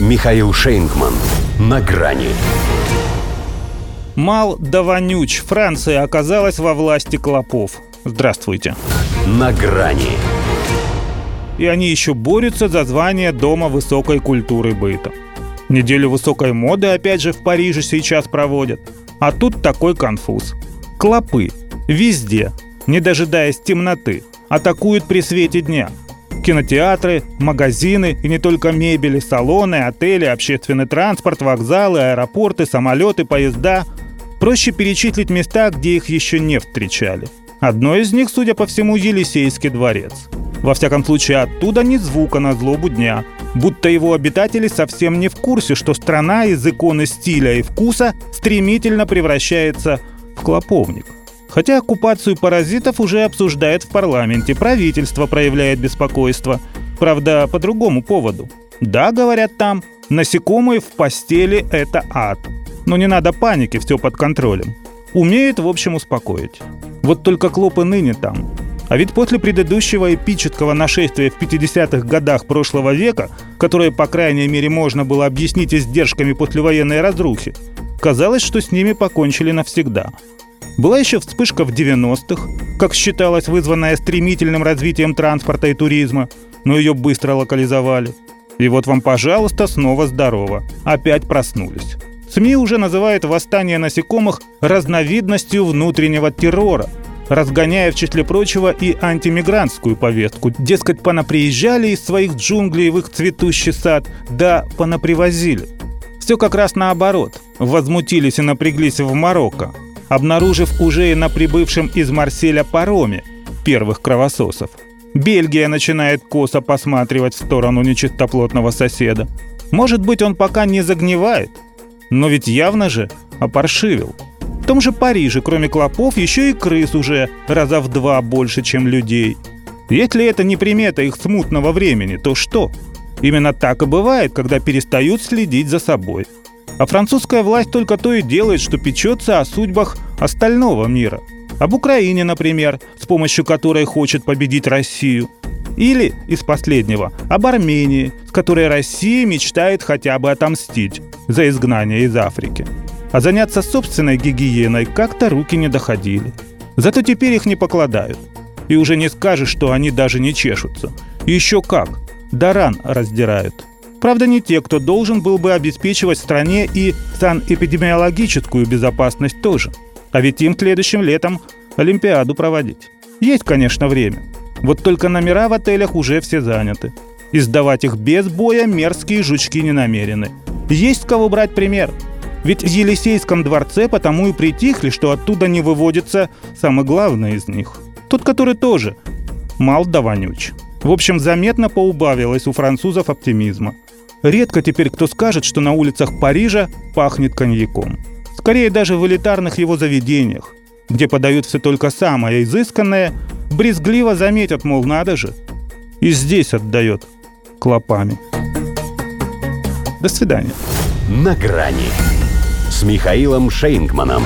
Михаил Шейнгман. На грани. Мал да вонюч. Франция оказалась во власти клопов. Здравствуйте. На грани. И они еще борются за звание Дома высокой культуры быта. Неделю высокой моды опять же в Париже сейчас проводят. А тут такой конфуз. Клопы. Везде. Не дожидаясь темноты. Атакуют при свете дня. Кинотеатры, магазины и не только мебели, салоны, отели, общественный транспорт, вокзалы, аэропорты, самолеты, поезда. Проще перечислить места, где их еще не встречали. Одно из них, судя по всему, Елисейский дворец. Во всяком случае, оттуда ни звука на злобу дня, будто его обитатели совсем не в курсе, что страна из иконы стиля и вкуса стремительно превращается в клоповник. Хотя оккупацию паразитов уже обсуждает в парламенте, правительство проявляет беспокойство. Правда, по другому поводу. Да, говорят там, насекомые в постели – это ад. Но не надо паники, все под контролем. Умеют, в общем, успокоить. Вот только клопы ныне там. А ведь после предыдущего эпического нашествия в 50-х годах прошлого века, которое, по крайней мере, можно было объяснить издержками послевоенной разрухи, казалось, что с ними покончили навсегда. Была еще вспышка в 90-х, как считалось, вызванная стремительным развитием транспорта и туризма, но ее быстро локализовали. И вот вам, пожалуйста, снова здорово. Опять проснулись. СМИ уже называют восстание насекомых разновидностью внутреннего террора, разгоняя в числе прочего и антимигрантскую повестку. Дескать, понаприезжали из своих джунглей в их цветущий сад, да понапривозили. Все как раз наоборот. Возмутились и напряглись в Марокко, обнаружив уже и на прибывшем из Марселя пароме первых кровососов. Бельгия начинает косо посматривать в сторону нечистоплотного соседа. Может быть, он пока не загнивает, но ведь явно же опоршивил. В том же Париже, кроме клопов, еще и крыс уже раза в два больше, чем людей. Если это не примета их смутного времени, то что? Именно так и бывает, когда перестают следить за собой. А французская власть только то и делает, что печется о судьбах остального мира. Об Украине, например, с помощью которой хочет победить Россию. Или, из последнего, об Армении, с которой Россия мечтает хотя бы отомстить за изгнание из Африки. А заняться собственной гигиеной как-то руки не доходили. Зато теперь их не покладают. И уже не скажешь, что они даже не чешутся. Еще как. Даран раздирают. Правда, не те, кто должен был бы обеспечивать стране и санэпидемиологическую безопасность тоже. А ведь им следующим летом Олимпиаду проводить. Есть, конечно, время. Вот только номера в отелях уже все заняты. И сдавать их без боя мерзкие жучки не намерены. Есть кого брать пример. Ведь в Елисейском дворце потому и притихли, что оттуда не выводится самый главный из них. Тот, который тоже мал да. В общем, заметно поубавилось у французов оптимизма. Редко теперь кто скажет, что на улицах Парижа пахнет коньяком. Скорее даже в элитарных его заведениях, где подают все только самое изысканное, брезгливо заметят, мол, надо же. И здесь отдает клопами. До свидания. На грани с Михаилом Шейнгманом.